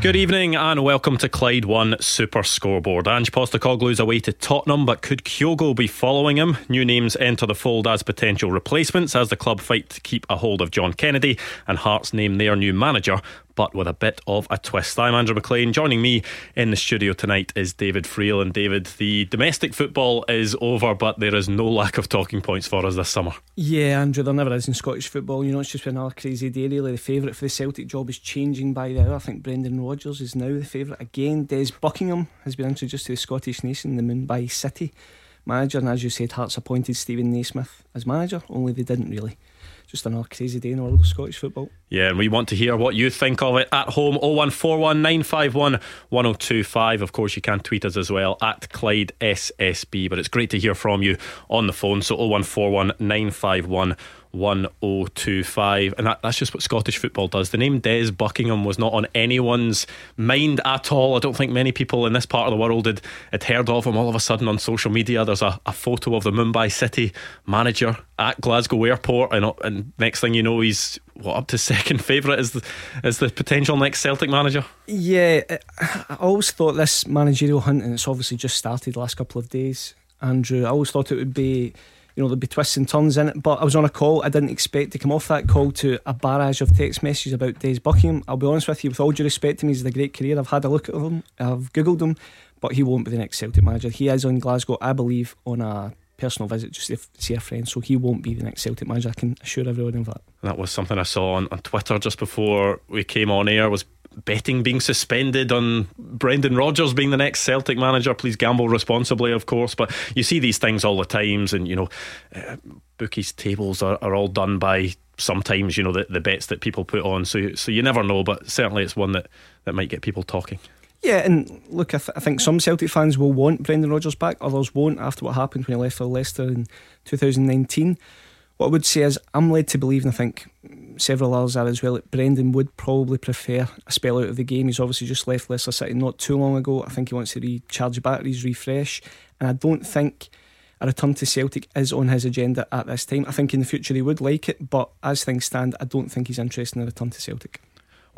Good evening and welcome to Clyde One Super Scoreboard. Ange Postecoglou's away to Tottenham, but could Kyogo be following him? New names enter the fold as potential replacements as the club fight to keep a hold of John Kennedy and Hearts name their new manager but with a bit of a twist. I'm Andrew Maclean. Joining me in the studio tonight is David Friel. And David, the domestic football is over, but there is no lack of talking points for us this summer. Yeah, Andrew, there never is in Scottish football. You know, it's just been another crazy day, really. The favourite for the Celtic job is changing by the hour. I think Brendan Rodgers is now the favourite again. Des Buckingham has been introduced to the Scottish nation, the Mumbai City manager. And as you said, Hearts appointed Stephen Naismith as manager, only they didn't really just another crazy day in the world of Scottish football. Yeah, and we want to hear what you think of it at home 0141 951 1025. Of course, you can tweet us as well at Clyde SSB, but it's great to hear from you on the phone. So 0141 951 1025. And that, that's just what Scottish football does. The name Des Buckingham was not on anyone's mind at all. I don't think many people in this part of the world had, had heard of him. All of a sudden on social media, there's a, a photo of the Mumbai City manager at Glasgow Airport. And, and next thing you know, he's what up to second favourite as the, as the potential next Celtic manager? Yeah, I always thought this managerial hunt, and it's obviously just started the last couple of days, Andrew. I always thought it would be you know, there'd be twists and turns in it. But I was on a call. I didn't expect to come off that call to a barrage of text messages about Des Buckingham. I'll be honest with you, with all due respect to him, he's had a great career. I've had a look at him, I've Googled him, but he won't be the next Celtic manager. He is on Glasgow, I believe, on a personal visit just to see a friend. So he won't be the next Celtic manager. I can assure everyone of that. That was something I saw on, on Twitter just before we came on air. Was betting being suspended on Brendan Rodgers being the next Celtic manager. Please gamble responsibly, of course. But you see these things all the times, and you know, uh, bookies tables are, are all done by sometimes you know the, the bets that people put on. So so you never know, but certainly it's one that that might get people talking. Yeah, and look, I, th- I, think some Celtic fans will want Brendan Rodgers back, others won't after what happened when he left for Leicester in 2019. What I would say is, I'm led to believe, and I think several others are as well, Brendan would probably prefer a spell out of the game. He's obviously just left Leicester City not too long ago. I think he wants to recharge batteries, refresh, and I don't think a return to Celtic is on his agenda at this time. I think in the future he would like it, but as things stand, I don't think he's interested in a return to Celtic.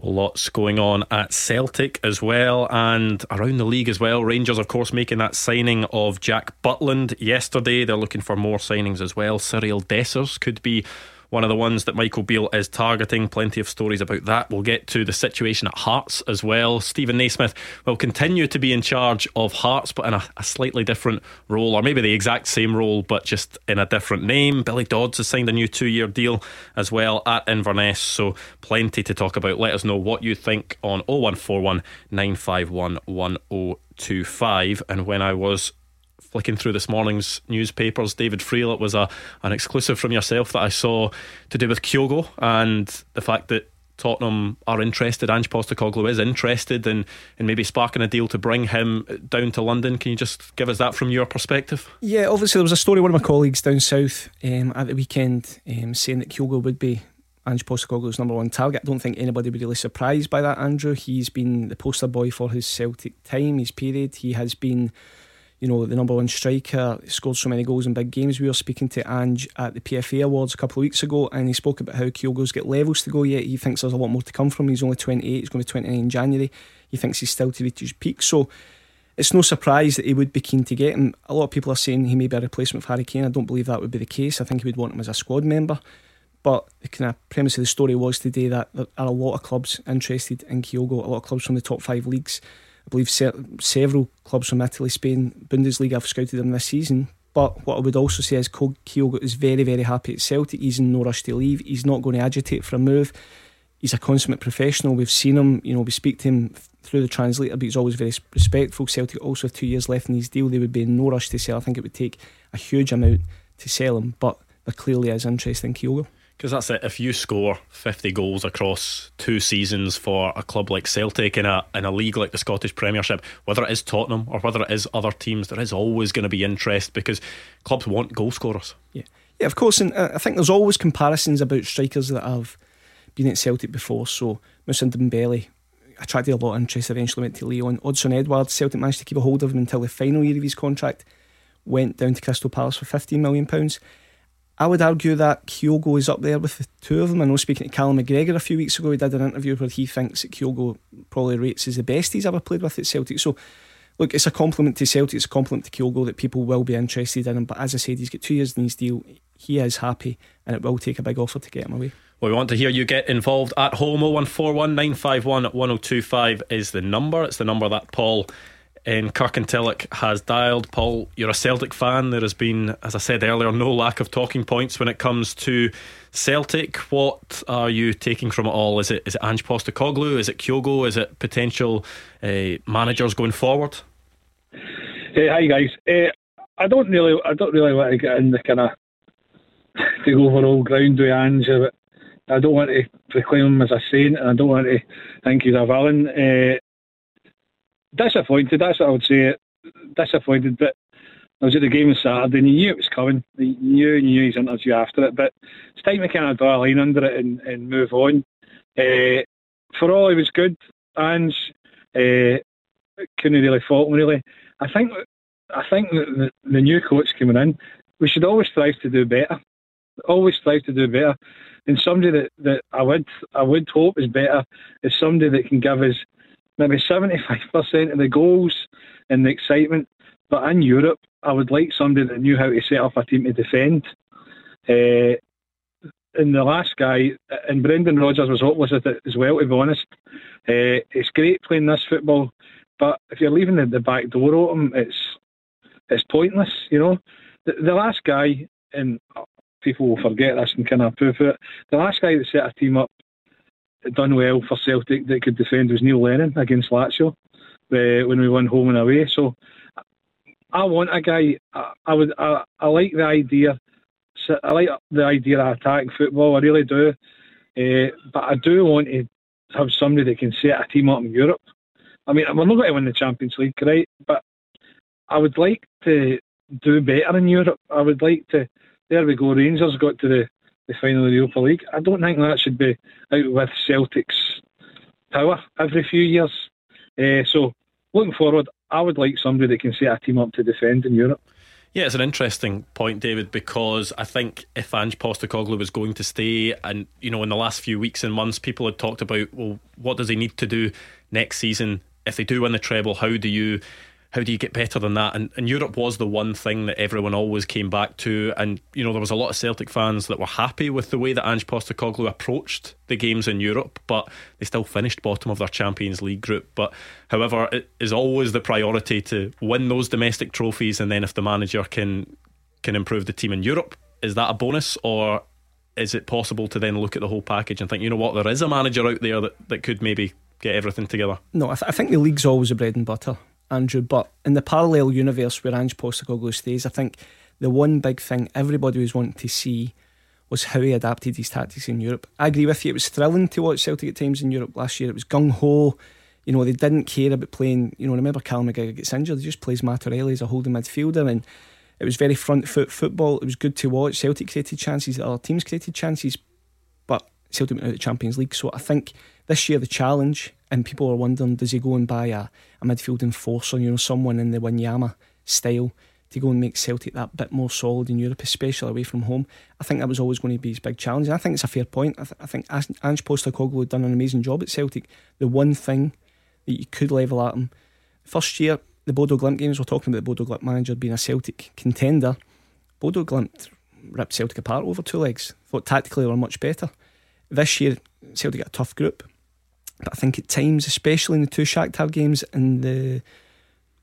Lots going on at Celtic as well and around the league as well. Rangers, of course, making that signing of Jack Butland yesterday. They're looking for more signings as well. Cyriel Dessers could be one of the ones that Michael Beale is targeting. Plenty of stories about that. We'll get to the situation at Hearts as well. Stephen Naismith will continue to be in charge of Hearts, but in a, a slightly different role, or maybe the exact same role, but just in a different name. Billy Dodds has signed a new two year deal as well at Inverness, so plenty to talk about. Let us know what you think on 0141 951 1025. And when I was flicking through this morning's newspapers, David Friel, it was a an exclusive from yourself that I saw to do with Kyogo and the fact that Tottenham are interested. Ange Postecoglou is interested in, in maybe sparking a deal to bring him down to London. Can you just give us that from your perspective? Yeah, obviously there was a story one of my colleagues down south um, at the weekend um, saying that Kyogo would be Ange Postecoglou's number one target. I don't think anybody would be really surprised by that. Andrew, he's been the poster boy for his Celtic time, his period. He has been you know, the number one striker, scored so many goals in big games. We were speaking to Ange at the PFA Awards a couple of weeks ago, and he spoke about how Kyogo's got levels to go yet. He thinks there's a lot more to come from. He's only 28, he's going to be 29 in January. He thinks he's still to reach his peak. So it's no surprise that he would be keen to get him. A lot of people are saying he may be a replacement for Harry Kane. I don't believe that would be the case. I think he would want him as a squad member. But the kind of premise of the story was today that there are a lot of clubs interested in Kyogo, a lot of clubs from the top five leagues. Believe se- several clubs from Italy, Spain, Bundesliga have scouted him this season. But what I would also say is Kyogo is very, very happy at Celtic. He's in no rush to leave. He's not going to agitate for a move. He's a consummate professional. We've seen him, you know, we speak to him through the translator, but he's always very respectful. Celtic also have two years left in his deal. They would be in no rush to sell. I think it would take a huge amount to sell him, but there clearly is interest in Kyogo. Because that's it. If you score 50 goals across two seasons for a club like Celtic in a in a league like the Scottish Premiership, whether it is Tottenham or whether it is other teams, there is always going to be interest because clubs want goal scorers. Yeah, yeah, of course. And uh, I think there's always comparisons about strikers that have been at Celtic before. So Moussa Dembele attracted a lot of interest. Eventually went to Lyon. Odsonne Edouard, Celtic managed to keep a hold of him until the final year of his contract. Went down to Crystal Palace for 15 million pounds. I would argue that Kyogo is up there with the two of them. I know speaking to Callum McGregor a few weeks ago, he did an interview where he thinks that Kyogo probably rates as the best he's ever played with at Celtic. So, look, it's a compliment to Celtic, it's a compliment to Kyogo that people will be interested in him. But as I said, he's got two years in his deal. He is happy, and it will take a big offer to get him away. Well, we want to hear you get involved at home. 0141 951 1025 is the number. It's the number that Paul in Kirkintilloch has dialed. Paul, you're a Celtic fan. There has been, as I said earlier, no lack of talking points when it comes to Celtic. What are you taking from it all? Is it is it Ange Postecoglou? Is it Kyogo? Is it potential uh, managers going forward? Hey, hi guys. Uh, I don't really, I don't really want to get in the kind of the overall ground with Ange. I don't want to proclaim him as a saint, and I don't want to think he's a villain. Uh, disappointed, that's what I would say. Disappointed, but I was at the game on Saturday and you knew it was coming. You knew, you knew his interview after it, but it's time to kind of draw a line under it and, and move on. Uh, for all, he was good, and uh, couldn't really fault him, really. I think I think the, the new coach coming in, we should always strive to do better. Always strive to do better. And somebody that, that I would I would hope is better is somebody that can give us maybe 75% of the goals and the excitement. But in Europe, I would like somebody that knew how to set up a team to defend. Uh, and the last guy, and Brendan Rodgers was hopeless at it as well, to be honest. Uh, it's great playing this football, but if you're leaving the, the back door open, it's it's pointless, you know. The, the last guy, and people will forget this and kind of it, the last guy that set a team up done well for Celtic that could defend was Neil Lennon against Lazio uh, when we won home and away. So I want a guy. I, I would. I, I, like the idea. I like the idea of attacking football. I really do. Uh, but I do want to have somebody that can set a team up in Europe. I mean, we're not going to win the Champions League, right? But I would like to do better in Europe. I would like to. There we go. Rangers got to the the final of the Europa League. I don't think that should be out with Celtic's power every few years. Uh, so looking forward, I would like somebody that can set a team up to defend in Europe. Yeah, it's an interesting point, David, because I think if Ange Postecoglou was going to stay, and you know, in the last few weeks and months, people had talked about, well, what does he need to do next season if they do win the treble? How do you how do you get better than that? And, and Europe was the one thing that everyone always came back to. And, you know, there was a lot of Celtic fans that were happy with the way that Ange Postecoglou approached the games in Europe, but they still finished bottom of their Champions League group. But, however, it is always the priority to win those domestic trophies. And then if the manager can can improve the team in Europe, is that a bonus or is it possible to then look at the whole package and think, you know what, there is a manager out there that, that could maybe get everything together? No, I, th- I think the league's always a bread and butter. Andrew. But in the parallel universe where Ange Postecoglou stays, I think the one big thing everybody was wanting to see was how he adapted his tactics in Europe. I agree with you. It was thrilling to watch Celtic at times in Europe last year. It was gung ho. You know, they didn't care about playing. You know, remember Cal McGregor gets injured. He just plays Matt O'Riley as a holding midfielder. And it was very front foot football. It was good to watch. Celtic created chances. Other teams created chances. But Celtic went out of the Champions League. So I think this year the challenge, and people are wondering, does he go and buy a a midfield enforcer, you know, someone in the Wanyama style to go and make Celtic that bit more solid in Europe, especially away from home. I think that was always going to be his big challenge. And I think it's a fair point. I, th- I think Ange Postecoglou had done an amazing job at Celtic. The one thing that you could level at him, first year, the Bodo Glimt games, we're talking about the Bodo Glimt manager being a Celtic contender. Bodo Glimt ripped Celtic apart over two legs. Thought tactically they were much better. This year, Celtic got a tough group. But I think at times, especially in the two Shakhtar games and the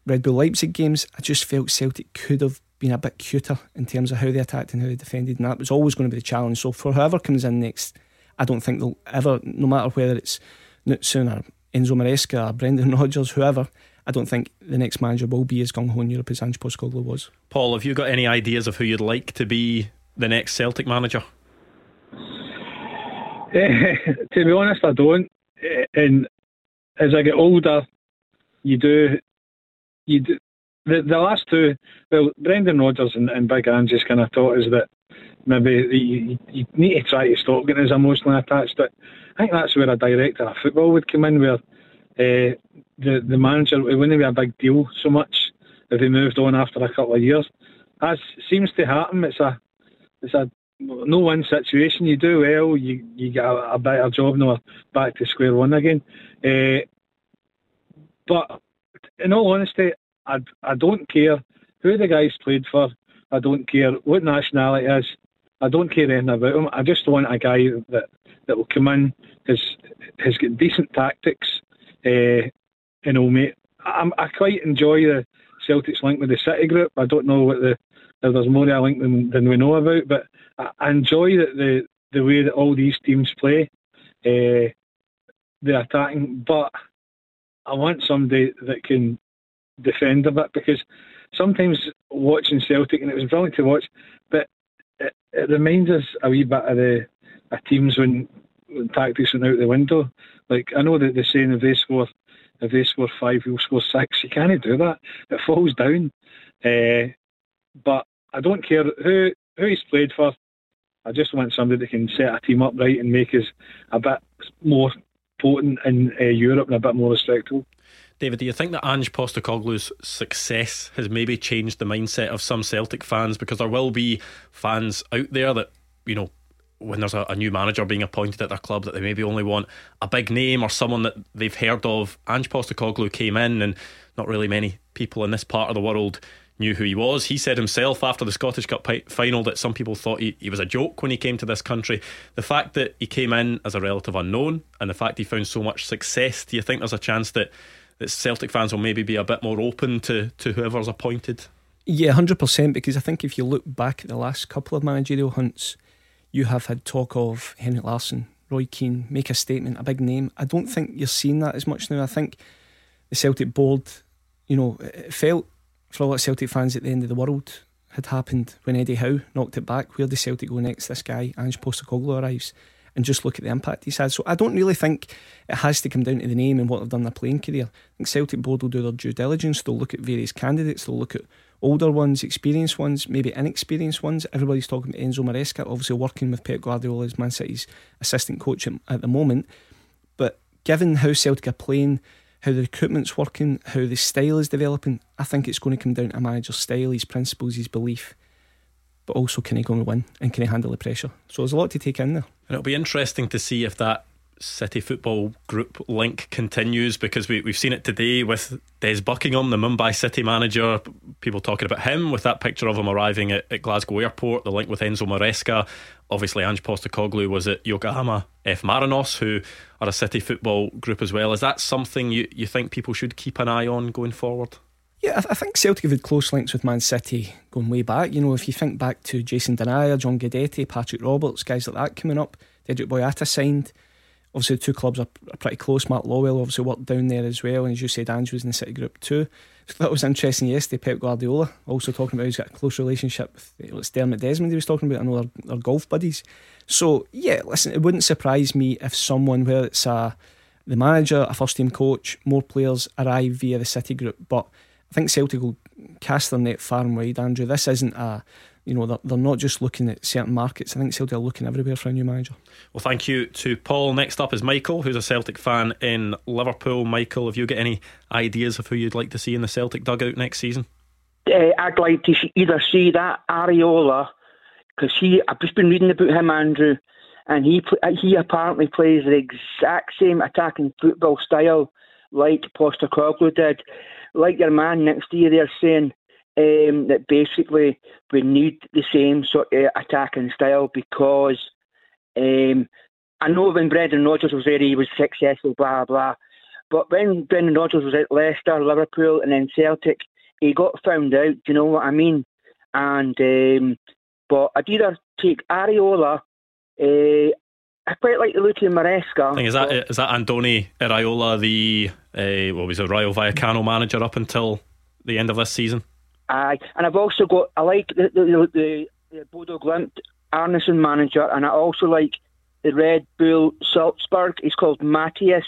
Red Bull Leipzig games, I just felt Celtic could have been a bit cuter in terms of how they attacked and how they defended, and that was always going to be the challenge. So for whoever comes in next, I don't think they'll ever, no matter whether it's Knutsen or Enzo Maresca or Brendan Rodgers, whoever, I don't think the next manager will be as gung ho in Europe as Ange Postecoglou was. Paul, have you got any ideas of who you'd like to be the next Celtic manager? To be honest, I don't. And as I get older, you do, you do. The, the last two, well, Brendan Rodgers and, and Big Ange just kind of thought is that maybe you, you need to try to stop getting as emotionally attached. But I think that's where a director of football would come in, where uh, the the manager it wouldn't be a big deal so much if he moved on after a couple of years. As seems to happen, it's a it's a no win situation. You do well, you you get a, a better job, no back to square one again. Uh, but in all honesty, I, I don't care who the guy's played for. I don't care what nationality is. I don't care anything about him. I just want a guy that, that will come in, has has got decent tactics, uh, you know, mate. I, I quite enjoy the Celtic's link with the City Group. I don't know what the if there's more a link than, than we know about, but I, I enjoy that the the way that all these teams play, uh, the attacking. But I want somebody that can defend a bit because sometimes watching Celtic and it was brilliant to watch, but it, it reminds us a wee bit of the of teams when, when tactics went out the window. Like I know that they're saying if they score if they score five, we'll score six. You can't do that. It falls down. Uh, but I don't care who who he's played for. I just want somebody that can set a team up right and make us a bit more potent in uh, Europe and a bit more respectable. David, do you think that Ange Postecoglou's success has maybe changed the mindset of some Celtic fans? Because there will be fans out there that, you know, when there's a, a, new manager being appointed at their club, that they maybe only want a big name or someone that they've heard of. Ange Postecoglou came in, and not really many people in this part of the world knew who he was. He said himself after the Scottish Cup final that some people thought he, he was a joke when he came to this country. The fact that he came in as a relative unknown and the fact he found so much success, do you think there's a chance that that Celtic fans will maybe be a bit more open to, to whoever's appointed? Yeah, 100%. Because I think if you look back at the last couple of managerial hunts, you have had talk of Henrik Larsson, Roy Keane, make a statement, a big name. I don't think you're seeing that as much now. I think the Celtic board, you know, it felt for a lot of Celtic fans at the end of the world had happened when Eddie Howe knocked it back. Where does Celtic go next? This guy, Ange Postecoglou, arrives and just look at the impact he's had. So I don't really think it has to come down to the name and what they've done in their playing career. I think Celtic Board will do their due diligence. They'll look at various candidates. They'll look at older ones, experienced ones, maybe inexperienced ones. Everybody's talking about Enzo Maresca, obviously working with Pep Guardiola as Man City's assistant coach at the moment. But given how Celtic are playing, how the recruitment's working, how the style is developing, I think it's going to come down to a manager's style, his principles, his belief but also can he go and win and can he handle the pressure? So there's a lot to take in there. And it'll be interesting to see if that City Football Group link continues because we, we've seen it today with Des Buckingham, the Mumbai City manager. People talking about him with that picture of him arriving at, at Glasgow Airport, the link with Enzo Maresca. Obviously, Ange Postecoglou was at Yokohama F. Marinos, who are a City Football Group as well. Is that something you, you think people should keep an eye on going forward? Yeah, I, th- I, think Celtic have had close links with Man City going way back. You know, if you think back to Jason Denayer, John Guidetti, Patrick Roberts, guys like that coming up, Dedryck Boyata signed. Obviously, the two clubs are, pretty close. Mark Lawwell obviously worked down there as well, and as you said, Ange was in the City group too. So that was interesting yesterday. Pep Guardiola also talking about he's got a close relationship with it's Dermot Desmond. He was talking about. I know they're golf buddies. So yeah, listen, it wouldn't surprise me if someone, whether it's a the manager, a first team coach, more players arrive via the City group, but I think Celtic will cast their net far and wide, Andrew. This isn't a you know, they're, they're not just looking at certain markets. I think Celtic are looking everywhere for a new manager. Well, thank you to Paul. Next up is Michael, who's a Celtic fan in Liverpool. Michael, have you got any ideas of who you'd like to see in the Celtic dugout next season? Uh, I'd like to either see that Iraola, because he, I've just been reading about him, Andrew, and he he apparently plays the exact same attacking football style like Postecoglou did like your man next to you there saying um, that basically we need the same sort of attacking style because um, I know when Brendan Rodgers was there, he was successful, blah, blah. But when Brendan Rodgers was at Leicester, Liverpool, and then Celtic, he got found out. Do you know what I mean? And um, but I'd either take Iraola. Uh, I quite like the look of Maresca. Thing is that is that Andoni Iraola the uh, what was a Rayo Vallecano manager up until the end of this season? Aye, and I've also got I like the the, the, the Bodo Glimt Arnason manager, and I also like the Red Bull Salzburg. He's called Matthias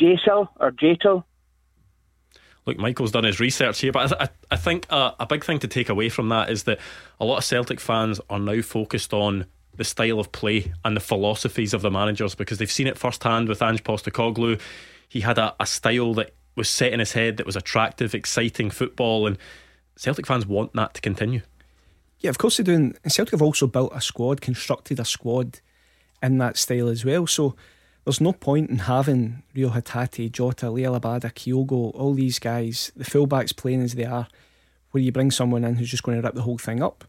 Jaissle or Jatel. look, Michael's done his research here, but I, I think a, a big thing to take away from that is that a lot of Celtic fans are now focused on the style of play and the philosophies of the managers because they've seen it firsthand with Ange Postecoglou. He had a, a style that was set in his head that was attractive, exciting football, and Celtic fans want that to continue. Yeah, of course they do. And Celtic have also built a squad, constructed a squad in that style as well. So there's no point in having Reo Hatate, Jota, Liel Abada, Kyogo, all these guys, the fullbacks playing as they are, where you bring someone in who's just going to rip the whole thing up.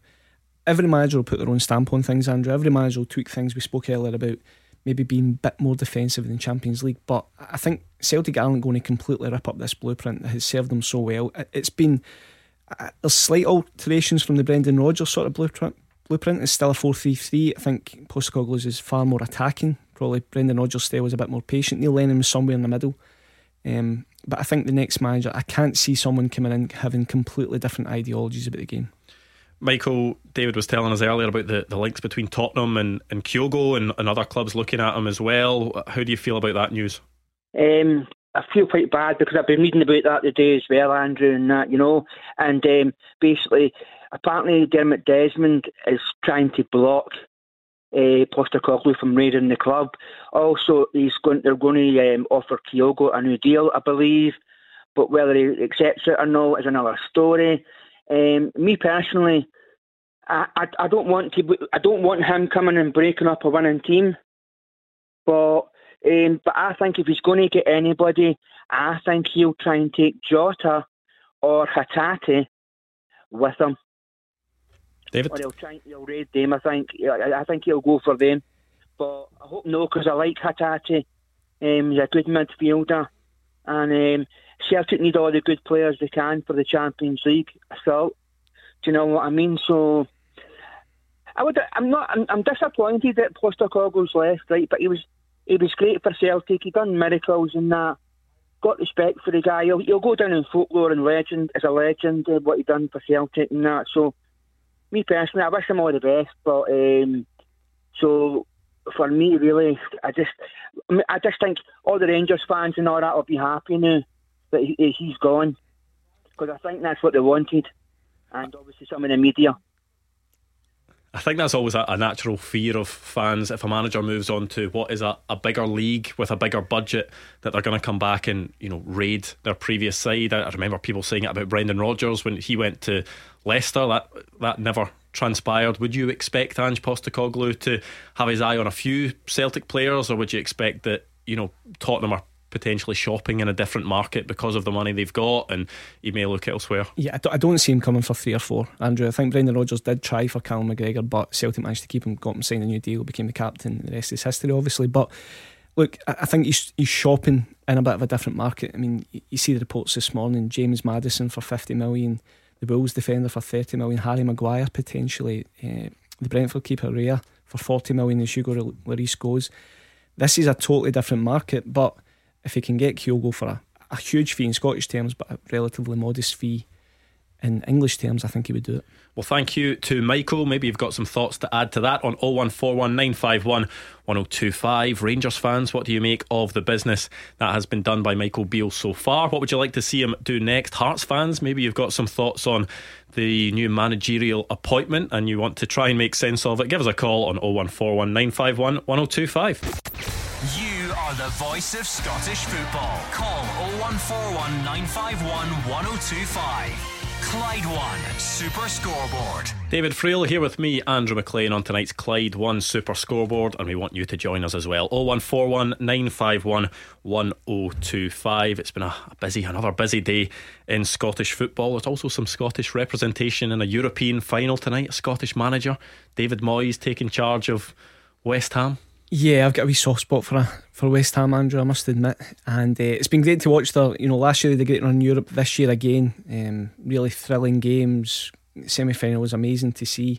Every manager will put their own stamp on things, Andrew. Every manager will tweak things. We spoke earlier about maybe being a bit more defensive than Champions League, but I think Celtic aren't going to completely rip up this blueprint that has served them so well. It's been there's slight alterations from the Brendan Rodgers sort of blueprint. Blueprint is still a 4 3 3. I think Postecoglou's is far more attacking. Probably Brendan Rodgers' style was a bit more patient. Neil Lennon was somewhere in the middle. Um, but I think the next manager, I can't see someone coming in having completely different ideologies about the game. Michael, David was telling us earlier about the, the links between Tottenham and, and Kyogo and, and other clubs looking at him as well. How do you feel about that news? Um, I feel quite bad because I've been reading about that today as well, Andrew, and that, you know. And um, basically, apparently, Dermot Desmond is trying to block uh, Postecoglou from raiding the club. Also, he's going, they're going to um, offer Kyogo a new deal, I believe. But whether he accepts it or not is another story. Um, me personally, I, I, I don't want to. I don't want him coming and breaking up a winning team. But um, but I think if he's going to get anybody, I think he'll try and take Jota or Hatate with him. David? Or he'll try he'll raid them, I think. I, I think he'll go for them. But I hope no, because I like Hatate. Um, he's a good midfielder. And um, Celtic need all the good players they can for the Champions League. Thought. Do you know what I mean? So I would. I'm not. I'm, I'm disappointed that Postecoglou's left, right? But he was he was great for Celtic. He done miracles and that. Got respect for the guy. He'll, he'll go down in folklore and legend as a legend of what he done for Celtic and that. So, me personally, I wish him all the best. But um, so for me, really, I just, I just think all the Rangers fans and all that will be happy now that he, he's gone because I think that's what they wanted, and obviously some of the media. I think that's always a, a, natural fear of fans if a manager moves on to what is a, a bigger league with a bigger budget that they're going to come back and you know raid their previous side. I, I remember people saying it about Brendan Rodgers when he went to Leicester. That that never transpired. Would you expect Ange Postecoglou to have his eye on a few Celtic players, or would you expect that you know Tottenham are potentially shopping in a different market because of the money they've got, and he may look elsewhere. Yeah, I don't see him coming for three or four, Andrew. I think Brendan Rodgers did try for Callum McGregor, but Celtic managed to keep him, got him signed a new deal, became the captain. The rest is history, obviously. But look, I think he's, he's shopping in a bit of a different market. I mean, you see the reports this morning: James Maddison for fifty million, the Bulls defender for thirty million, Harry Maguire potentially, uh, the Brentford keeper Raya for forty million as Hugo Lloris goes. This is a totally different market, but if he can get Kyogo for a, a huge fee in Scottish terms, but a relatively modest fee in English terms, I think he would do it. Well, thank you to Michael. Maybe you've got some thoughts to add to that on 01419511025. Rangers fans, what do you make of the business that has been done by Michael Beale so far? What would you like to see him do next? Hearts fans, maybe you've got some thoughts on the new managerial appointment and you want to try and make sense of it. Give us a call on 01419511025. You are the voice of Scottish football. Call 0141 951 1025. Clyde One Super Scoreboard. David Friel here with me, Andrew Maclean, on tonight's Clyde One Super Scoreboard, and we want you to join us as well. 0141 951 1025. It's been a busy, another busy day in Scottish football. There's also some Scottish representation in a European final tonight. A Scottish manager, David Moyes, taking charge of West Ham. Yeah, I've got a wee soft spot for a, for West Ham, Andrew. I must admit, and uh, it's been great to watch the. You know, last year they did great run in Europe. This year again, um, really thrilling games. Semi final was amazing to see.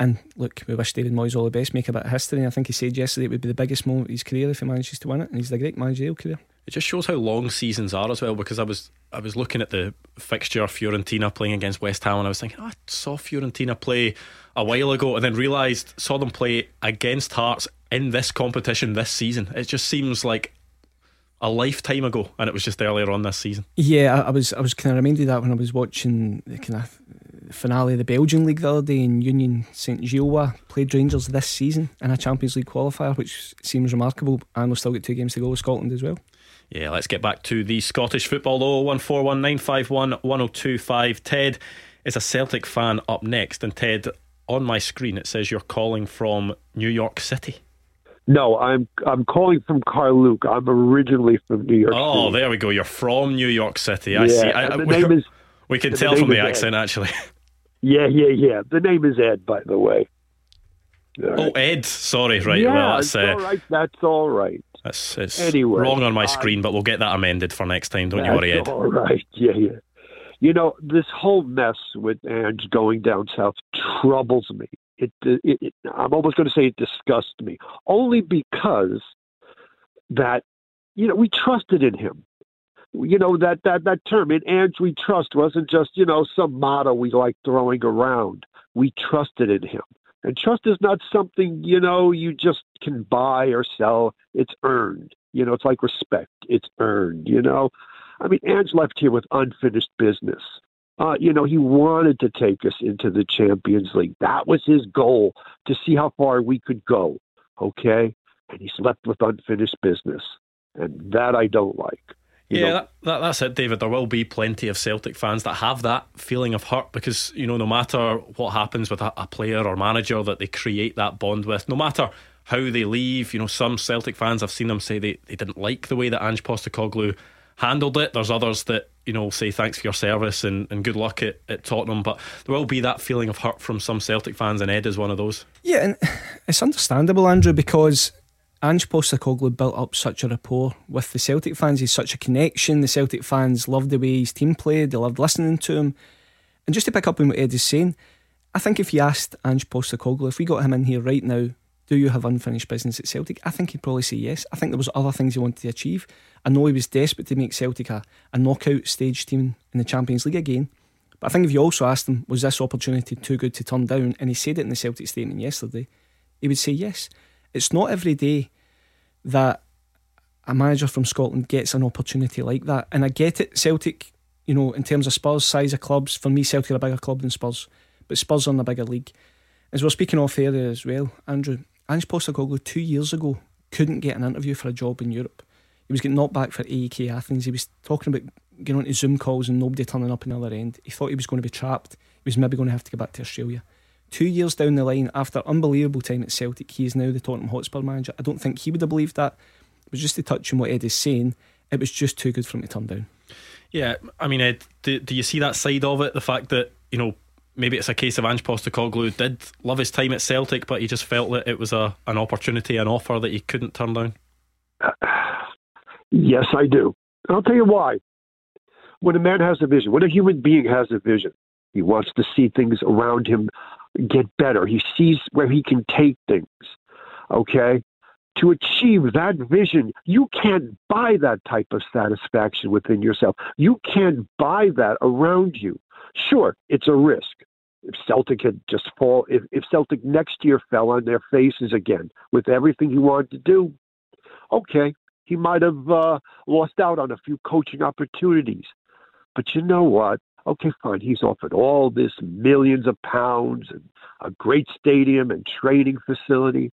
And look, we wish David Moyes all the best, make a bit of history. I think he said yesterday it would be the biggest moment of his career if he manages to win it, and he's a great managerial career. It just shows how long seasons are as well. Because I was I was looking at the fixture Fiorentina playing against West Ham, and I was thinking, oh, I saw Fiorentina play a while ago, and then realised saw them play against Hearts in this competition this season. It just seems like a lifetime ago, and it was just earlier on this season. Yeah, I, I was I was kind of reminded that when I was watching the kind of finale of the Belgian league the other day, in Union Saint Gilloise played Rangers this season in a Champions League qualifier, which seems remarkable. And we've still got two games to go with Scotland as well. Yeah, let's get back to the Scottish football though. One four one nine five one one zero oh two five. Ted is a Celtic fan up next, and Ted, on my screen it says you're calling from New York City. No, I'm I'm calling from Carluke. I'm originally from New York. Oh, City. there we go. You're from New York City. I yeah, see. I, the name is. We can tell from the accent, Ed. actually. Yeah, yeah, yeah. The name is Ed, by the way. Right. Oh, Ed. Sorry, right. Yeah, well, that's uh, all right. That's all right. That's it's anyway, wrong on my screen, but we'll get that amended for next time. Don't you worry, Ed. All right. Yeah, yeah. You know, this whole mess with Ange going down south troubles me. It, it, it I'm almost going to say it disgusts me, only because that you know we trusted in him you know that that that term in Ange we trust wasn't just you know some motto we like throwing around. We trusted in him, and trust is not something you know you just can buy or sell. It's earned. You know, it's like respect. It's earned. You know, I mean, Ange left here with unfinished business. Uh, you know, he wanted to take us into the Champions League. That was his goal to see how far we could go. Okay, and he's left with unfinished business, and that I don't like yeah, that, that, that's it, David. There will be plenty of Celtic fans that have that feeling of hurt because, you know, no matter what happens with a, a, player or manager that they create that bond with, no matter how they leave, you know, some Celtic fans, I've seen them say they, they didn't like the way that Ange Postecoglou handled it. There's others that, you know, say thanks for your service and, and good luck at, at Tottenham. But there will be that feeling of hurt from some Celtic fans, and Ed is one of those. Yeah, and it's understandable, Andrew, because Ange Postecoglou built up such a rapport with the Celtic fans. He's such a connection. The Celtic fans loved the way his team played. They loved listening to him. And just to pick up on what Ed is saying, I think if you asked Ange Postecoglou, if we got him in here right now, do you have unfinished business at Celtic? I think he'd probably say yes. I think there was other things he wanted to achieve. I know he was desperate to make Celtic a, a knockout stage team in the Champions League again. But I think if you also asked him, was this opportunity too good to turn down? And he said it in the Celtic statement yesterday, he would say yes. It's not every day that a manager from Scotland gets an opportunity like that. And I get it, Celtic, you know, in terms of Spurs, size of clubs, for me, Celtic are a bigger club than Spurs, but Spurs are in a bigger league. As we're speaking off air as well, Andrew, Ange Postecoglou two years ago couldn't get an interview for a job in Europe. He was getting knocked back for AEK Athens. He was talking about getting onto Zoom calls and nobody turning up on the other end. He thought he was going to be trapped. He was maybe going to have to go back to Australia. Two years down the line, after unbelievable time at Celtic, he is now the Tottenham Hotspur manager. I don't think he would have believed that. But just to touch on what Ed is saying, it was just too good for him to turn down. Yeah, I mean, Ed, do, do you see that side of it? The fact that, you know, maybe it's a case of Ange Postecoglou did love his time at Celtic, but he just felt that it was a an opportunity, an offer that he couldn't turn down. yes, I do. I'll tell you why. When a man has a vision, when a human being has a vision, he wants to see things around him get better. He sees where he can take things. Okay? To achieve that vision, you can't buy that type of satisfaction within yourself. You can't buy that around you. Sure, it's a risk. If Celtic had just fall, if, if Celtic next year fell on their faces again with everything he wanted to do, okay, he might have uh, lost out on a few coaching opportunities. But you know what? okay, fine, he's offered all this millions of pounds and a great stadium and training facility.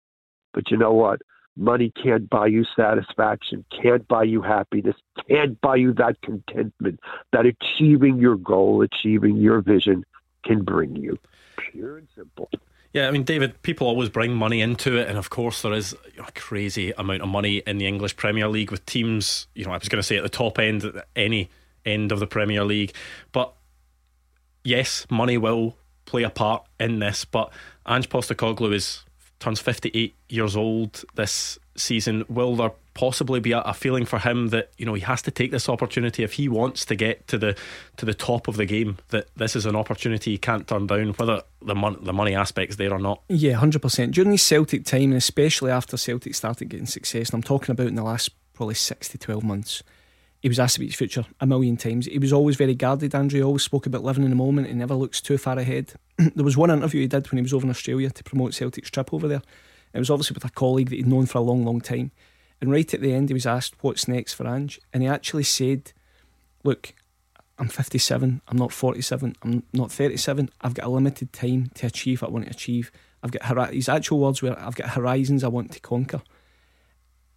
But you know what? Money can't buy you satisfaction, can't buy you happiness, can't buy you that contentment that achieving your goal, achieving your vision can bring you. Pure and simple. Yeah, I mean, David, people always bring money into it, and of course, there is a crazy amount of money in the English Premier League with teams. You know, I was going to say at the top end, any end of the Premier League, but yes, money will play a part in this, but Ange Postecoglou is turns 58 years old this season. Will there possibly be a, a, feeling for him that you know he has to take this opportunity if he wants to get to the to the top of the game? That this is an opportunity he can't turn down, whether the mon- the money aspect's there or not. Yeah, hundred percent. During his Celtic time, and especially after Celtic started getting success, and I'm talking about in the last probably six to twelve months he was asked about his future a million times. He was always very guarded, Andrew. He always spoke about living in the moment. He never looks too far ahead. there was one interview he did when he was over in Australia to promote Celtic's trip over there. It was obviously with a colleague that he'd known for a long, long time. And right at the end, he was asked, What's next for Ange? And he actually said, Look, I'm 57, I'm not 47, I'm not 37. I've got a limited time to achieve what I want to achieve. I've got his actual words were, I've got horizons I want to conquer.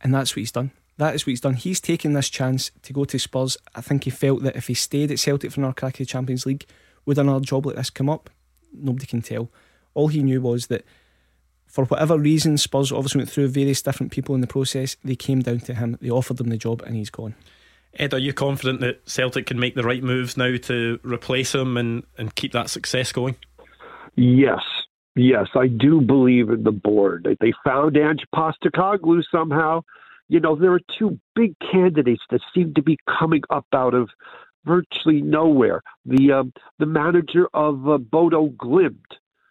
And that's what he's done. That is what he's done. He's taken this chance to go to Spurs. I think he felt that if he stayed at Celtic for another crack of the Champions League, would another job like this come up? Nobody can tell. All he knew was that for whatever reason, Spurs obviously went through various different people in the process. They came down to him, they offered him the job, and he's gone. Ed, are you confident that Celtic can make the right moves now to replace him and, and keep that success going? Yes, yes, I do believe in the board. They found Ange Postecoglou somehow. You know, there are two big candidates that seem to be coming up out of virtually nowhere. The um, the manager of uh, Bodo Glimt,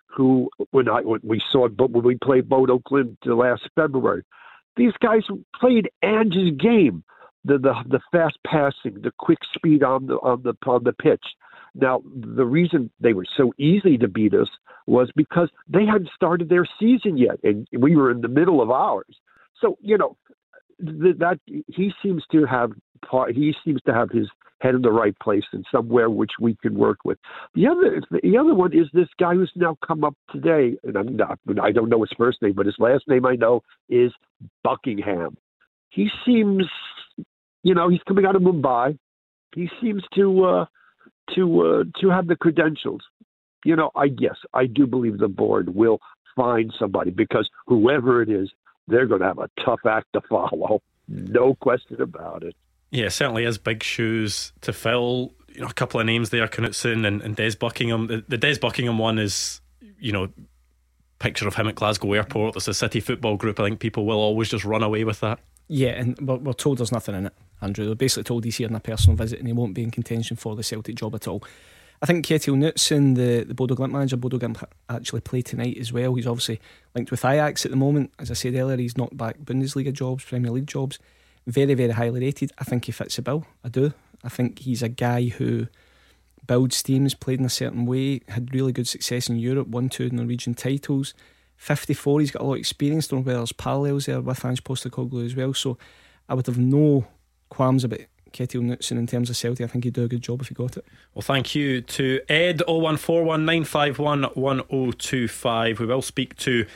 who when I when we saw but when we played Bodo Glimt last February, these guys played Ange's game, the the the fast passing, the quick speed on the on the on the pitch. Now the reason they were so easy to beat us was because they hadn't started their season yet, and we were in the middle of ours. So you know that he seems to have part, he seems to have his head in the right place and somewhere which we can work with. The other the other one is this guy who's now come up today, and I'm not I don't know his first name, but his last name I know is Buckingham. He seems, you know, he's coming out of Mumbai. He seems to uh, to uh, to have the credentials. You know, I guess I do believe the board will find somebody because whoever it is, they're going to have a tough act to follow. No question about it. Yeah, certainly is big shoes to fill. You know, a couple of names there, Knutsen and, and Des Buckingham. The, the Des Buckingham one is, you know, picture of him at Glasgow Airport. There's a City football group. I think people will always just run away with that. Yeah, and we're, we're told there's nothing in it, Andrew. They're basically told he's here on a personal visit and he won't be in contention for the Celtic job at all. I think Kjetil Knutsen, the, the Bodo Glimt manager, Bodo Glimt actually play tonight as well. He's obviously linked with Ajax at the moment. As I said earlier, he's knocked back Bundesliga jobs, Premier League jobs. Very, very highly rated. I think he fits the bill. I do. I think he's a guy who builds teams, played in a certain way, had really good success in Europe, won two Norwegian titles. 54, he's got a lot of experience. Don't know whether there's parallels there with Ange Postecoglou as well. So I would have no qualms about Kjetil Knutsen in terms of Celtic. I think he'd do a good job if he got it. Well, thank you to Ed 01419511025. We will speak to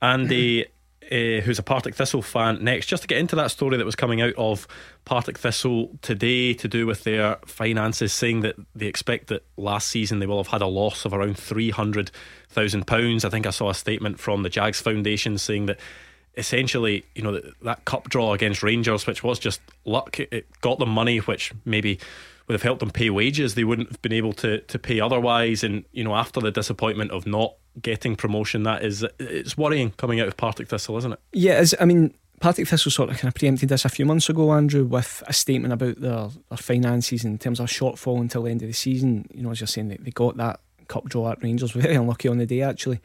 Andy. Uh, who's a Partick Thistle fan next, just to get into that story that was coming out of Partick Thistle today to do with their finances, saying that they expect that last season they will have had a loss of around £300,000. I think I saw a statement from the Jags Foundation saying that essentially, you know, that, that cup draw against Rangers, which was just luck, it got them money, which maybe would have helped them pay wages they wouldn't have been able to to pay otherwise. And you know, after the disappointment of not getting promotion, that is it's worrying coming out of Partick Thistle, isn't it? Yeah, I mean. Partick Thistle sort of kind of preempted this a few months ago, Andrew, with a statement about their, their finances in terms of shortfall until the end of the season. You know, as you're saying, they, they got that cup draw at Rangers, very unlucky on the day actually,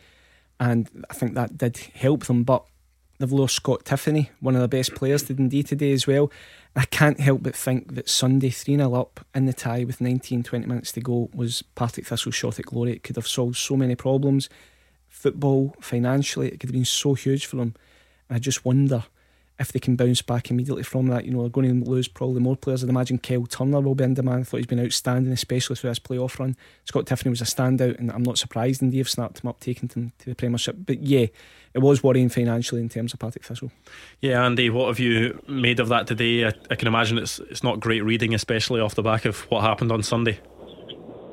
and I think that did help them. But They've lost Scott Tiffoney, one of the best players to Dundee today as well. I can't help but think that Sunday 3 0 up in the tie with 19 20 minutes to go was Partick Thistle's shot at glory. It could have solved so many problems. Football, financially, it could have been so huge for them. I just wonder if they can bounce back immediately from that. You know, they're going to lose probably more players. I'd imagine Kyle Turner will be in demand. I thought he's been outstanding, especially through his playoff run. Scott Tiffoney was a standout, and I'm not surprised indeed have snapped him up, taking him to the Premiership. But yeah, it was worrying financially in terms of Partick Thistle. Yeah, Andy, what have you made of that today? I, I, can imagine it's it's not great reading, especially off the back of what happened on Sunday.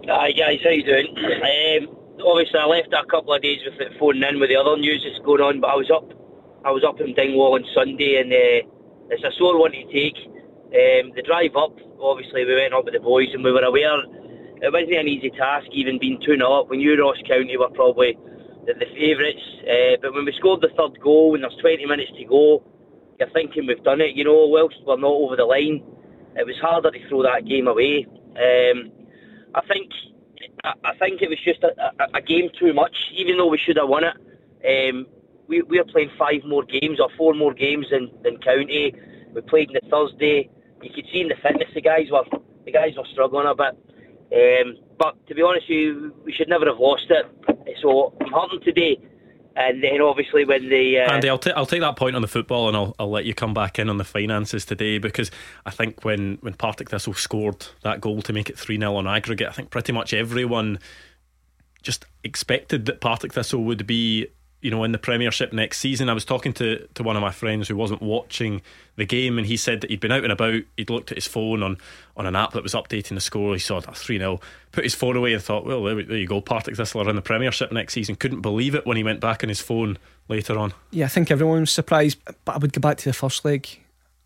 Hi guys, how you doing? Um, obviously, I left a couple of days with it phoning in with the other news that's going on, but I was up I was up in Dingwall on Sunday, and uh, it's a sore one to take. Um, the drive up, obviously, we went up with the boys, and we were aware it wasn't an easy task, even being 2 0 up. We knew Ross County were probably the, the favourites, uh, but when we scored the third goal and there's 20 minutes to go, you're thinking we've done it. You know, whilst we're not over the line, it was harder to throw that game away. Um, I think I, think it was just a, a, a, game too much, even though we should have won it. Um, we, we're playing five more games or four more games than, than County. We played on the Thursday. You could see in the fitness the guys were the guys were struggling a bit. Um, but to be honest you, we should never have lost it. So I'm hurting today And then obviously when the uh, Andy, I'll, t- I'll take that point on the football and I'll, I'll let you come back in on the finances today because I think when, when Partick Thistle scored that goal to make it 3 0 on aggregate, I think pretty much everyone just expected that Partick Thistle would be you know, in the Premiership next season. I was talking to, to one of my friends who wasn't watching the game, and he said that he'd been out and about. He'd looked at his phone on, on an app that was updating the score. He saw that 3 0, put his phone away and thought, well, there, there you go, Partick Thistle are in the Premiership next season. Couldn't believe it when he went back on his phone later on. Yeah, I think everyone was surprised, but I would go back to the first leg.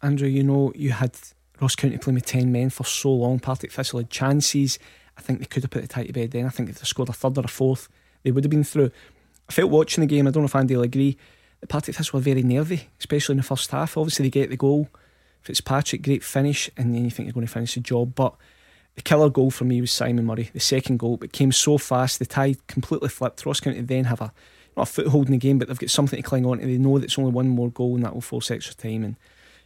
Andrew, you know, you had Ross County playing with 10 men for so long. Partick Thistle had chances. I think they could have put the tie to bed then. I think if they scored a third or a fourth, they would have been through. I felt watching the game, I don't know if Andy will agree, the Partick Thistle were very nervy, especially in the first half. Obviously, they get the goal. Fitzpatrick, great finish, and then you think you're going to finish the job. But the killer goal for me was Simon Murray, the second goal. It came so fast, the tide completely flipped. Ross County then have a not a foothold in the game, but they've got something to cling on to. They know that it's only one more goal and that will force extra time. And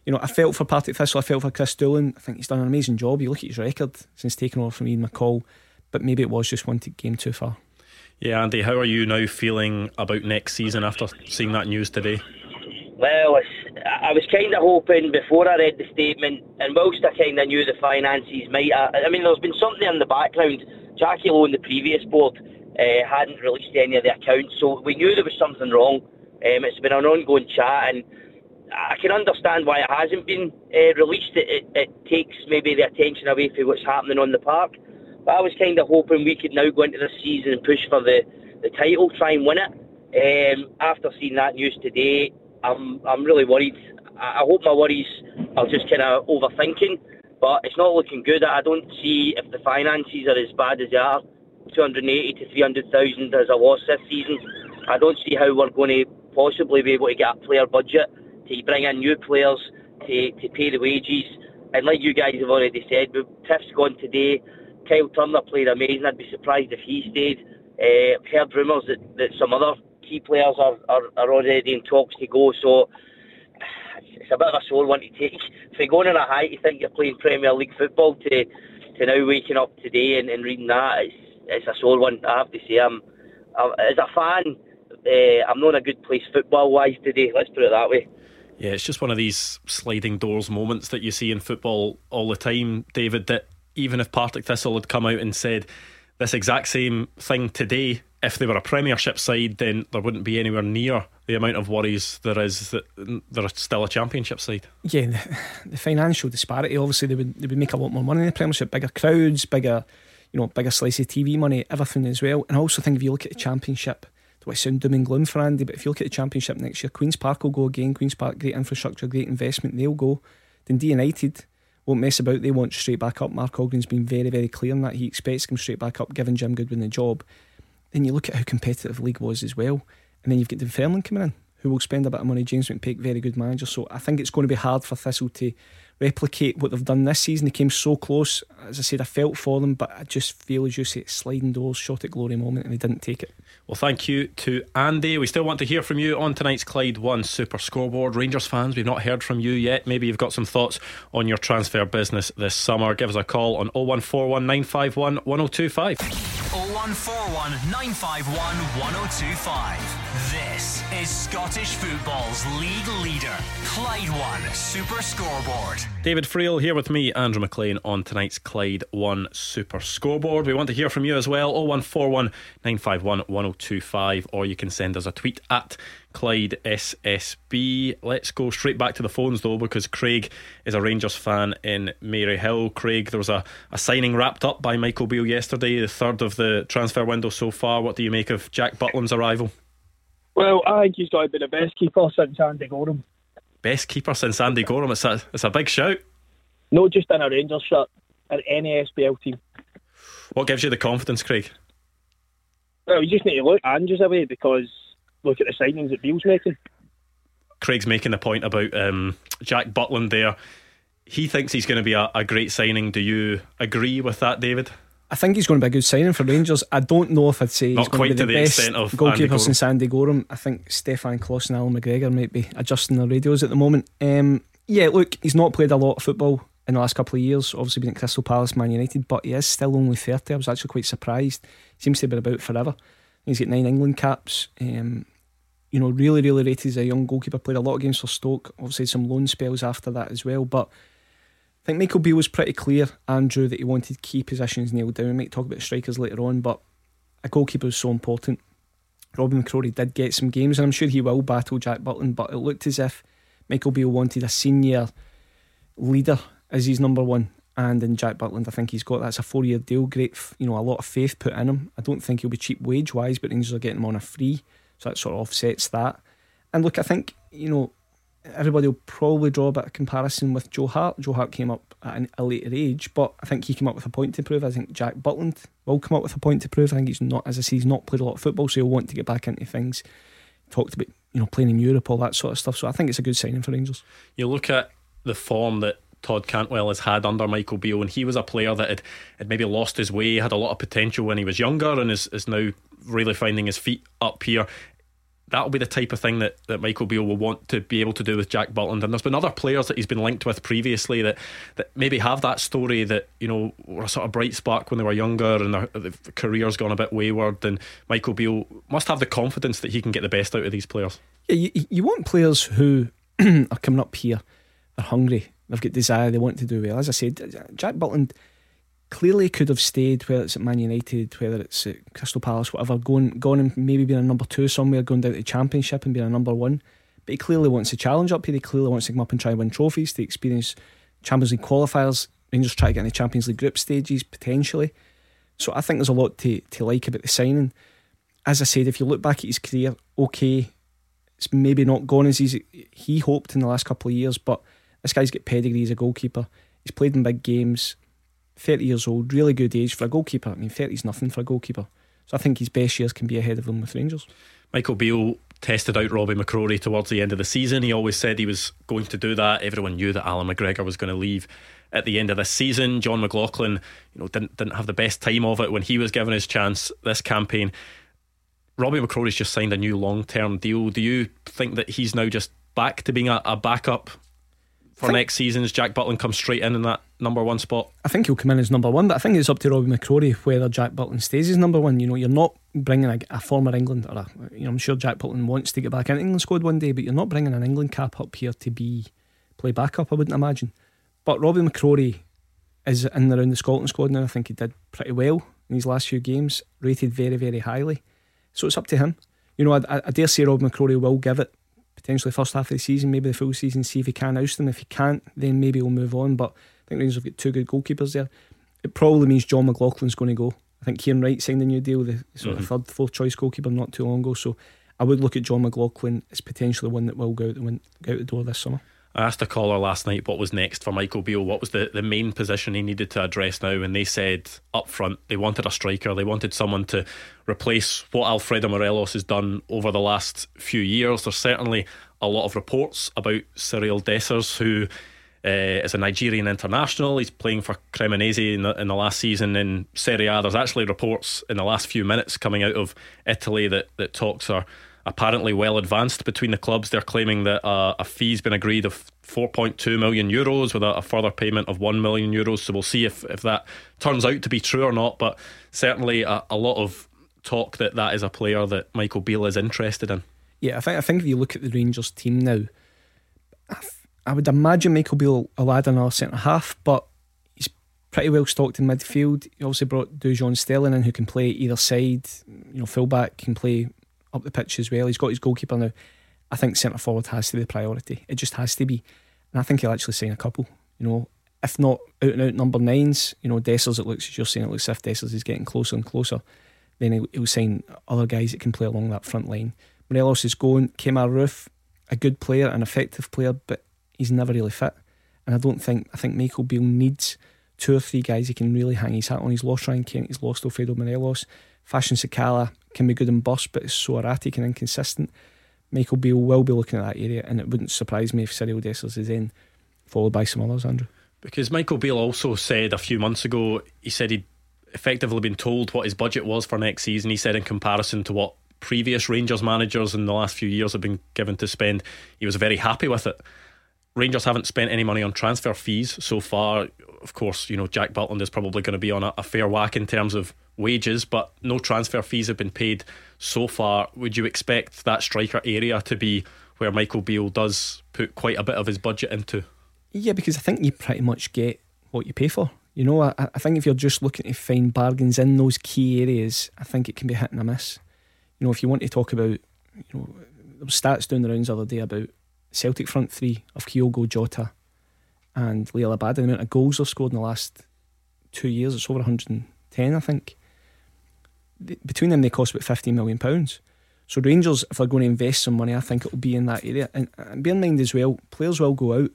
you know, I felt for Partick Thistle, I felt for Chris Doolan. I think he's done an amazing job. You look at his record since taking over from Ian McCall, but maybe it was just one game too far. Yeah, Andy, how are you now feeling about next season after seeing that news today? Well, I was kind of hoping before I read the statement, and whilst I kind of knew the finances might, I, I mean, there's been something in the background. Jacqui Low and the previous board uh, hadn't released any of the accounts, so we knew there was something wrong. Um, it's been an ongoing chat, and I can understand why it hasn't been uh, released. It, it, it takes maybe the attention away from what's happening on the park. But I was kind of hoping we could now go into the season and push for the, the title, try and win it. Um, after seeing that news today, I'm I'm really worried. I, I hope my worries are just kind of overthinking, but it's not looking good. I don't see if the finances are as bad as they are. 280 to 300,000 as a loss this season. I don't see how we're going to possibly be able to get a player budget to bring in new players to, to pay the wages. And like you guys have already said, Tiff's gone today. Kyle Turner played amazing. I'd be surprised if he stayed. Uh, I've heard rumours that, that some other key players are, are, are already in talks to go. So it's a bit of a sore one to take. If you're going on a high, you think you're playing Premier League football to to now waking up today and, and reading that, it's, it's a sore one. I have to say, I'm, I'm as a fan, uh, I'm not in a good place football wise today. Let's put it that way. Yeah, it's just one of these sliding doors moments that you see in football all the time, David. That even if Partick Thistle had come out and said this exact same thing today, if they were a Premiership side, then there wouldn't be anywhere near the amount of worries there is that they're still a Championship side. Yeah, the, financial disparity. Obviously, they would they would make a lot more money in the Premiership, bigger crowds, bigger, you know, bigger slice of TV money, everything as well. And I also think if you look at the Championship, do I sound doom and gloom for Andy? But if you look at the Championship next year, Queens Park will go again. Queens Park, great infrastructure, great investment, they'll go. Dundee United won't mess about. They want straight back up. Mark Ogren's been very, very clear on that. He expects come straight back up, giving Jim Goodwin the job. Then you look at how competitive the league was as well. And then you've got Dunfermline coming in, who will spend a bit of money. James McPake, very good manager. So I think it's going to be hard for Thistle to replicate what they've done this season. They came so close. As I said, I felt for them, but I just feel, as you say, sliding doors, shot at glory moment, and they didn't take it. Well, thank you to Andy. We still want to hear from you on tonight's Clyde One Super Scoreboard. Rangers fans, we've not heard from you yet. Maybe you've got some thoughts on your transfer business this summer. Give us a call on 0141 951 1025. 0141 951 1025. This is Scottish football's league leader, Clyde One Super Scoreboard. David Friel here with me, Andrew Maclean, on tonight's Clyde One Super Scoreboard. We want to hear from you as well 0141 951 1025, or you can send us a tweet at Clyde SSB. Let's go straight back to the phones though, because Craig is a Rangers fan in Maryhill. Craig, there was a, a signing wrapped up by Michael Beale yesterday, the third of the transfer window so far. What do you make of Jack Butland's arrival? Well, I think he's got to be the best keeper since Andy Goram. Best keeper since Andy Goram. It's a, it's a big shout. Not just in a Rangers shirt, in any SPL team. What gives you the confidence, Craig? Well, you just need to look Andrews away because look at the signings that Beale's making. Craig's making the point about um, Jack Butland there. He thinks he's going to be a, a great signing. Do you agree with that, David? I think he's going to be a good signing for Rangers. I don't know if I'd say Not he's going to be the, the best of goalkeeper since Andy Goram. I think Stefan Klos and Alan McGregor might be adjusting their radios at the moment. Um, yeah, look, he's not played a lot of football in the last couple of years. Obviously, been at Crystal Palace, Man United, but he is still only 30. I was actually quite surprised. Seems to have been about forever. He's got nine England caps. Um, you know, really, really rated as a young goalkeeper. Played a lot of games for Stoke. Obviously, some loan spells after that as well. But I think Michael Beale was pretty clear, Andrew, that he wanted key positions nailed down. We might talk about strikers later on, but a goalkeeper is so important. Robin McCrorie did get some games, and I'm sure he will battle Jack Butland, but it looked as if Michael Beale wanted a senior leader as his number one. And in Jack Butland, I think he's got that's a four year deal. Great, you know, a lot of faith put in him. I don't think he'll be cheap wage wise, but Rangers are getting him on a free. So that sort of offsets that. And look, I think, you know, everybody will probably draw a bit of comparison with Joe Hart. Joe Hart came up at an, a later age, but I think he came up with a point to prove. I think Jack Butland will come up with a point to prove. I think he's not, as I say, he's not played a lot of football, so he'll want to get back into things. Talked about, you know, playing in Europe, all that sort of stuff. So I think it's a good signing for Rangers. You look at the form that Todd Cantwell has had under Michael Beale, and he was a player that had, had maybe lost his way, had a lot of potential when he was younger, and is, is now really finding his feet up here that'll be the type of thing that, that Michael Beale will want to be able to do with Jack Butland. And there's been other players that he's been linked with previously that, that maybe have that story that, you know, were a sort of bright spark when they were younger and their, their career's gone a bit wayward. And Michael Beale must have the confidence that he can get the best out of these players. Yeah, you, you want players who are coming up here, they're hungry, they've got desire, they want to do well. As I said, Jack Butland clearly could have stayed, whether it's at Man United, whether it's at Crystal Palace, whatever, going, gone and maybe being a number two somewhere, going down to the Championship and being a number one. But he clearly wants to challenge up here. He clearly wants to come up and try and win trophies, to experience Champions League qualifiers. Rangers try to get in the Champions League group stages potentially. So I think there's a lot to, to like about the signing. As I said, if you look back at his career, okay, it's maybe not gone as easy he hoped in the last couple of years, but this guy's got pedigree as a goalkeeper. He's played in big games. 30 years old, really good age for a goalkeeper. I mean, 30 is nothing for a goalkeeper. So I think his best years can be ahead of him with Rangers. Michael Beale tested out Robbie McCrorie towards the end of the season. He always said he was going to do that. Everyone knew that Alan McGregor was going to leave at the end of this season. Jon McLaughlin, you know, didn't didn't have the best time of it when he was given his chance this campaign. Robbie McCrorie's just signed a new long term deal. Do you think that he's now just back to being a, a backup for think, next season's Jack Butland comes straight in in that number one spot? I think he'll come in as number one, but I think it's up to Robbie McCrorie whether Jack Butland stays as number one. You know, you're not bringing a, a former England or a, you know, I'm sure Jack Butland wants to get back in England squad one day, but you're not bringing an England cap up here to be play backup. I wouldn't imagine. But Robbie McCrorie is in and around the Scotland squad now. I think he did pretty well in his last few games, rated very, very highly. So it's up to him. You know, I, I dare say Rob McCrorie will give it potentially first half of the season, maybe the full season, see if he can oust them. If he can't, then maybe we'll move on. But I think Rangers have got two good goalkeepers there. It probably means Jon McLaughlin's going to go. I think Kieran Wright signed a new deal, the sort mm-hmm. of third, fourth choice goalkeeper not too long ago. So I would look at Jon McLaughlin as potentially one that will go out the, go out the door this summer. I asked a caller last night what was next for Michael Beale, what was the, the main position he needed to address now, and they said up front they wanted a striker, they wanted someone to replace what Alfredo Morelos has done over the last few years. There's certainly a lot of reports about Cyriel Dessers, who uh, is a Nigerian international. He's playing for Cremonese in the, in the last season in Serie A. There's actually reports in the last few minutes coming out of Italy that, that talks are apparently well advanced between the clubs. They're claiming that uh, a fee's been agreed of 4.2 million euros with a, a, further payment of 1 million euros. So we'll see if, if that turns out to be true or not. But certainly a, a lot of talk that that is a player that Michael Beale is interested in. Yeah, I think I think if you look at the Rangers team now, I, would imagine Michael Beale will add another centre half, but he's pretty well stocked in midfield. He also brought Dujon Sterling in, who can play either side. You know, fullback can play up the pitch as well. He's got his goalkeeper now. I think centre forward has to be the priority. It just has to be, and I think he'll actually sign a couple. You know, if not out and out number nines, you know, Dessers. It looks as you're saying, it looks as if Dessers is getting closer and closer. Then he'll, he'll sign other guys that can play along that front line. Morelos is going. Kemar Roofe, a good player, an effective player, but he's never really fit. And I don't think I think Michael Beale needs two or three guys he can really hang his hat on. He's lost Ryan Kent, he's lost Alfredo Morelos. Fashion Sakala can be good in burst, but is so erratic and inconsistent. Michael Beale will be looking at that area, and it wouldn't surprise me if Cyriel Dessers is in, followed by some others, Andrew. Because Michael Beale also said a few months ago, he said he'd effectively been told what his budget was for next season. He said, in comparison to what previous Rangers managers in the last few years have been given to spend, he was very happy with it. Rangers haven't spent any money on transfer fees so far. Of course, you know, Jack Butland is probably going to be on a, a, fair whack in terms of wages, but no transfer fees have been paid so far. Would you expect that striker area to be where Michael Beale does put quite a bit of his budget into? Yeah, because I think you pretty much get what you pay for. You know, I, I think if you're just looking to find bargains in those key areas, I think it can be hit and a miss. You know, if you want to talk about, you know, there was stats doing the rounds the other day about Celtic front three of Kyogo Jota and Liel Abada, the amount of goals they've scored in the last two years, it's over 110, I think. Between them, they cost about 15 million pounds. So Rangers, if they're going to invest some money, I think it will be in that area. And, and bear in mind as well, players will go out.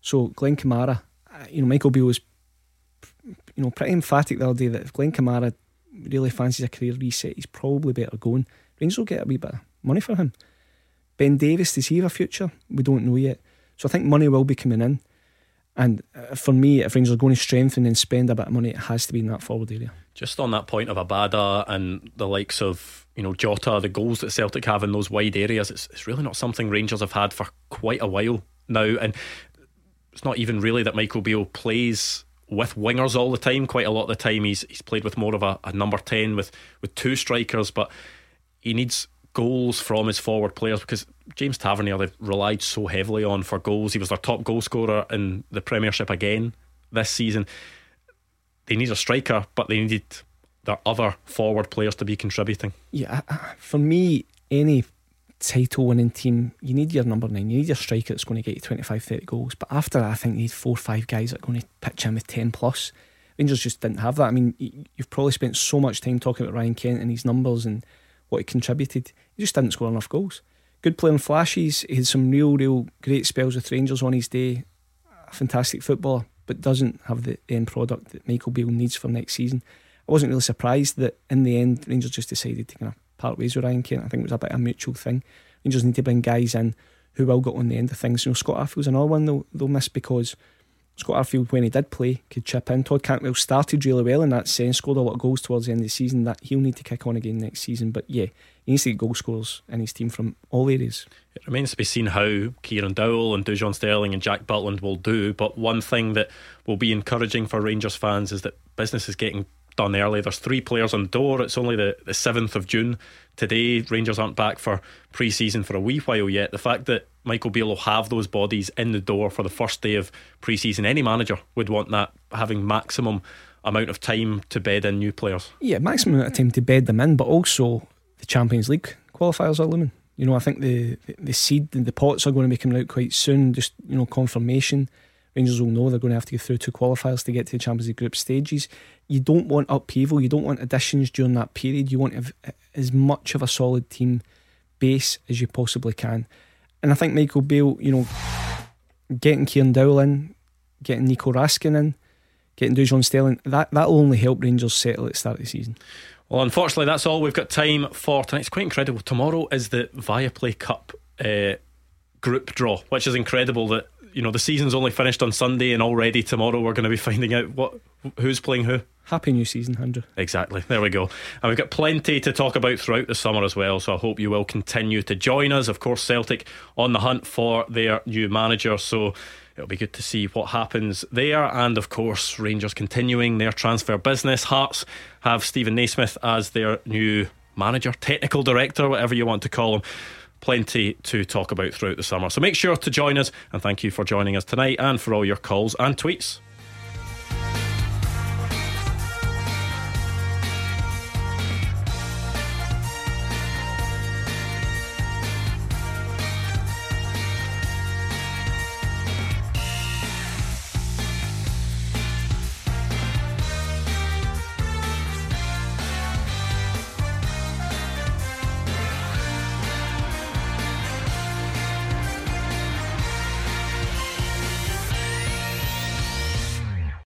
So Glenn Kamara, uh, you know, Michael Beale was, you know, pretty emphatic the other day that if Glenn Kamara really fancies a career reset, he's probably better going. Rangers will get a wee bit of money for him. Ben Davies, does he have a future? We don't know yet. So I think money will be coming in. And uh, for me, if Rangers are going to strengthen and spend a bit of money, it has to be in that forward area. Just on that point of Abada and the likes of you know Jota, the goals that Celtic have in those wide areas, it's, it's really not something Rangers have had for quite a while now. And it's not even really that Michael Beale plays with wingers all the time. Quite a lot of the time, he's he's played with more of a, a number ten with with two strikers, but he needs goals from his forward players because James Tavernier they've relied so heavily on for goals. He was their top goal scorer in the Premiership again this season. They need a striker, but they needed their other forward players to be contributing. Yeah, for me, any title winning team, you need your number nine, you need your striker that's going to get you 25, 30 goals. But after that, I think you need four or five guys that are going to pitch in with 10 plus. Rangers just didn't have that. I mean, you've probably spent so much time talking about Ryan Kent and his numbers and what he contributed. He just didn't score enough goals. Good player in flashes. He had some real, real great spells with Rangers on his day. A fantastic footballer, but doesn't have the end product that Michael Beale needs for next season. I wasn't really surprised that in the end Rangers just decided to kind of part ways with Ryan Kent. I think it was a bit of a mutual thing. Rangers need to bring guys in who will get on the end of things. You know, Scott Arfield's another one they'll, they'll miss because Scott Arfield, when he did play, could chip in. Todd Cantwell started really well in that sense, scored a lot of goals towards the end of the season. That he'll need to kick on again next season. But yeah, he needs to get goal scorers in his team from all areas. It remains to be seen how Kieran Dowell and Dujon Sterling and Jack Butland will do. But one thing that will be encouraging for Rangers fans is that business is getting done early. There's three players on door. It's only the, the 7th of June. Today, Rangers aren't back for pre season for a wee while yet. The fact that Michael Beale will have those bodies in the door for the first day of pre season, any manager would want that, having maximum amount of time to bed in new players. Yeah, maximum amount of time to bed them in, but also the Champions League qualifiers are looming. You know, I think the the seed and the pots are going to be coming out quite soon. Just you know, confirmation. Rangers will know they're going to have to go through two qualifiers to get to the Champions League group stages. You don't want upheaval. You don't want additions during that period. You want to have as much of a solid team base as you possibly can. And I think Michael Beale, you know, getting Kieran Dowell in, getting Nico Raskin in, getting Dujon Sterling, that that'll only help Rangers settle at the start of the season. Well, unfortunately, that's all we've got time for tonight. It's quite incredible. Tomorrow is the Viaplay Cup uh, group draw, which is incredible that you know the season's only finished on Sunday and already tomorrow we're going to be finding out what who's playing who. Happy new season, Andrew. Exactly. There we go. And we've got plenty to talk about throughout the summer as well. So I hope you will continue to join us. Of course, Celtic on the hunt for their new manager. So it'll be good to see what happens there. And of course, Rangers continuing their transfer business. Hearts have Steven Naismith as their new manager, technical director, whatever you want to call him plenty to talk about throughout the summer. So make sure to join us and thank you for joining us tonight and for all your calls and tweets.